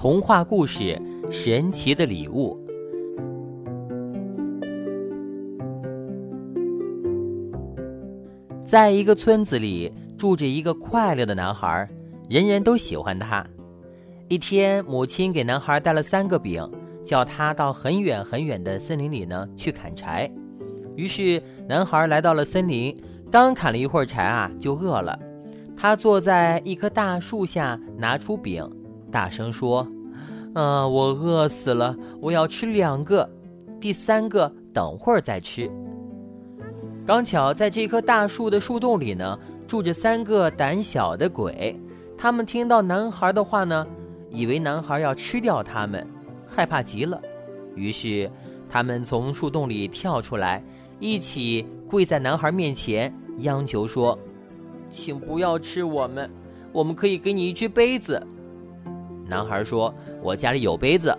童话故事《神奇的礼物》。在一个村子里，住着一个快乐的男孩，人人都喜欢他。一天，母亲给男孩带了三个饼，叫他到很远很远的森林里呢去砍柴。于是，男孩来到了森林，刚砍了一会儿柴啊，就饿了。他坐在一棵大树下，拿出饼，大声说：“嗯，我饿死了，我要吃两个，第三个等会儿再吃。”刚巧在这棵大树的树洞里呢，住着三个胆小的鬼，他们听到男孩的话呢。以为男孩要吃掉他们，害怕极了，于是他们从树洞里跳出来，一起跪在男孩面前，央求说：“请不要吃我们，我们可以给你一只杯子。”男孩说：“我家里有杯子，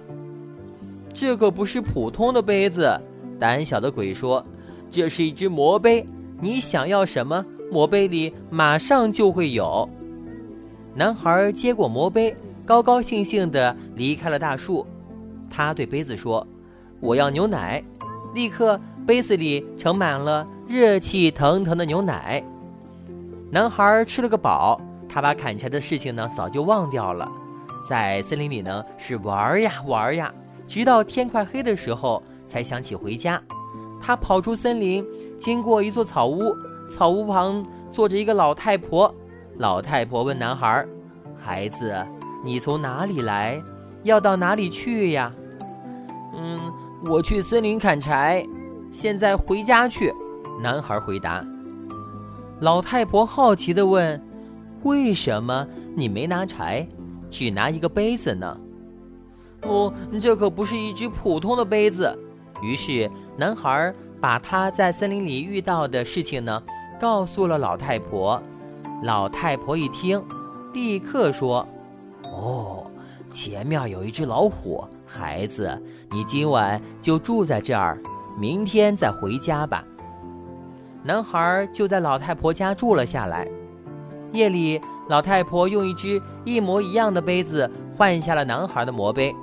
这可不是普通的杯子。”胆小的鬼说：“这是一只魔杯，你想要什么，魔杯里马上就会有。”男孩接过魔杯。高高兴兴地离开了大树，他对杯子说：“我要牛奶。”立刻，杯子里盛满了热气腾腾的牛奶。男孩吃了个饱，他把砍柴的事情呢早就忘掉了，在森林里呢是玩呀玩呀，直到天快黑的时候才想起回家。他跑出森林，经过一座草屋，草屋旁坐着一个老太婆。老太婆问男孩：“孩子。”你从哪里来？要到哪里去呀？嗯，我去森林砍柴，现在回家去。男孩回答。老太婆好奇地问：“为什么你没拿柴，只拿一个杯子呢？”哦，这可不是一只普通的杯子。于是，男孩把他在森林里遇到的事情呢，告诉了老太婆。老太婆一听，立刻说。哦，前面有一只老虎，孩子，你今晚就住在这儿，明天再回家吧。男孩就在老太婆家住了下来。夜里，老太婆用一只一模一样的杯子换下了男孩的魔杯。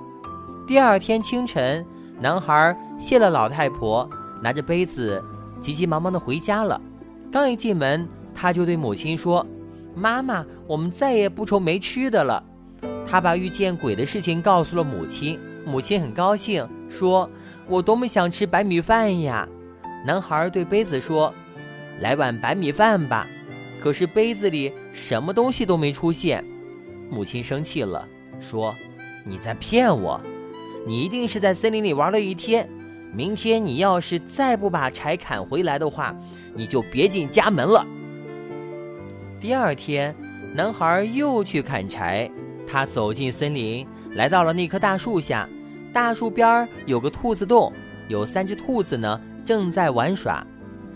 第二天清晨，男孩谢了老太婆，拿着杯子，急急忙忙地回家了。刚一进门，他就对母亲说：“妈妈，我们再也不愁没吃的了。”他把遇见鬼的事情告诉了母亲，母亲很高兴，说：“我多么想吃白米饭呀！”男孩对杯子说：“来碗白米饭吧。”可是杯子里什么东西都没出现。母亲生气了，说：“你在骗我！你一定是在森林里玩了一天。明天你要是再不把柴砍回来的话，你就别进家门了。”第二天，男孩又去砍柴。他走进森林，来到了那棵大树下。大树边有个兔子洞，有三只兔子呢，正在玩耍。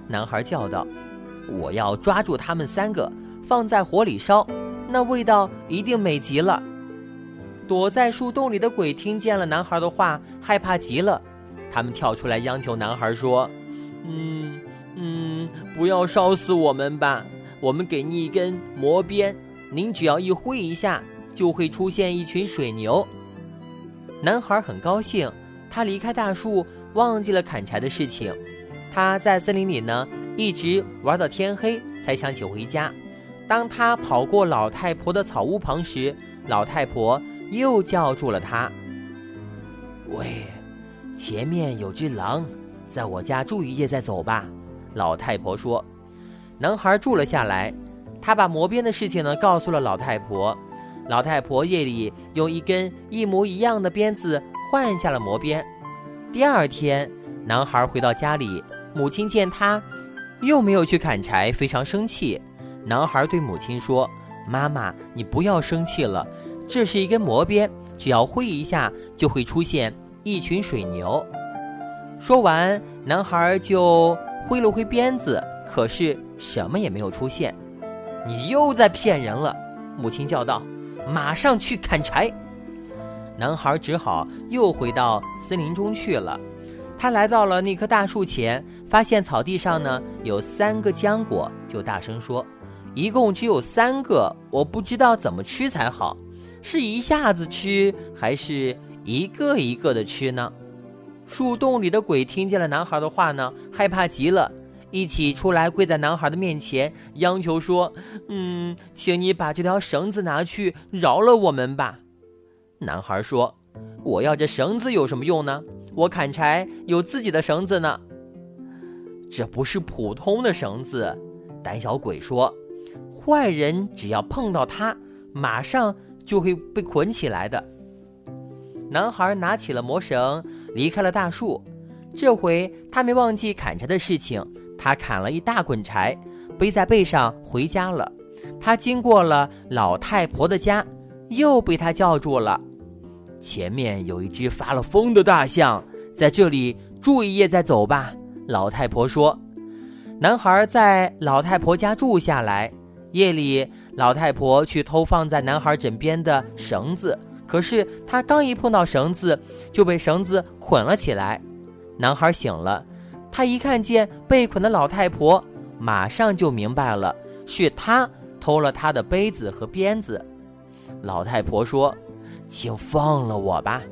男孩叫道：“我要抓住他们三个，放在火里烧，那味道一定美极了。”躲在树洞里的鬼听见了男孩的话，害怕极了。他们跳出来央求男孩说：“嗯嗯，不要烧死我们吧！我们给你一根魔鞭，您只要一挥一下。”就会出现一群水牛。男孩很高兴，他离开大树，忘记了砍柴的事情。他在森林里呢，一直玩到天黑，才想起回家。当他跑过老太婆的草屋旁时，老太婆又叫住了他：“喂，前面有只狼，在我家住一夜再走吧。”老太婆说。男孩住了下来，他把磨鞭的事情呢，告诉了老太婆。老太婆夜里用一根一模一样的鞭子换下了磨鞭。第二天，男孩回到家里，母亲见他又没有去砍柴，非常生气。男孩对母亲说：“妈妈，你不要生气了，这是一根魔鞭，只要挥一下，就会出现一群水牛。”说完，男孩就挥了挥鞭子，可是什么也没有出现。你又在骗人了，母亲叫道。马上去砍柴。男孩只好又回到森林中去了。他来到了那棵大树前，发现草地上呢有三个浆果，就大声说：“一共只有三个，我不知道怎么吃才好。”是一下子吃，还是一个一个的吃呢？树洞里的鬼听见了男孩的话呢，害怕极了，一起出来跪在男孩的面前，央求说：“嗯，请你把这条绳子拿去，饶了我们吧。”男孩说：“我要这绳子有什么用呢？我砍柴有自己的绳子呢。”这不是普通的绳子，胆小鬼说：“坏人只要碰到它，马上就会被捆起来的。”男孩拿起了魔绳。离开了大树，这回他没忘记砍柴的事情。他砍了一大捆柴，背在背上回家了。他经过了老太婆的家，又被他叫住了。前面有一只发了疯的大象，在这里住一夜再走吧。老太婆说。男孩在老太婆家住下来。夜里，老太婆去偷放在男孩枕边的绳子。可是他刚一碰到绳子，就被绳子捆了起来。男孩醒了，他一看见被捆的老太婆，马上就明白了，是他偷了他的杯子和鞭子。老太婆说：“请放了我吧。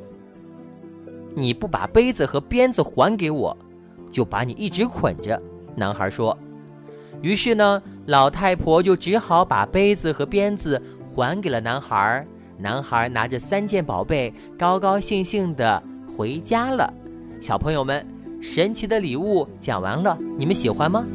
你不把杯子和鞭子还给我，就把你一直捆着。”男孩说。于是呢，老太婆就只好把杯子和鞭子还给了男孩。男孩拿着三件宝贝，高高兴兴的回家了。小朋友们，神奇的礼物讲完了，你们喜欢吗？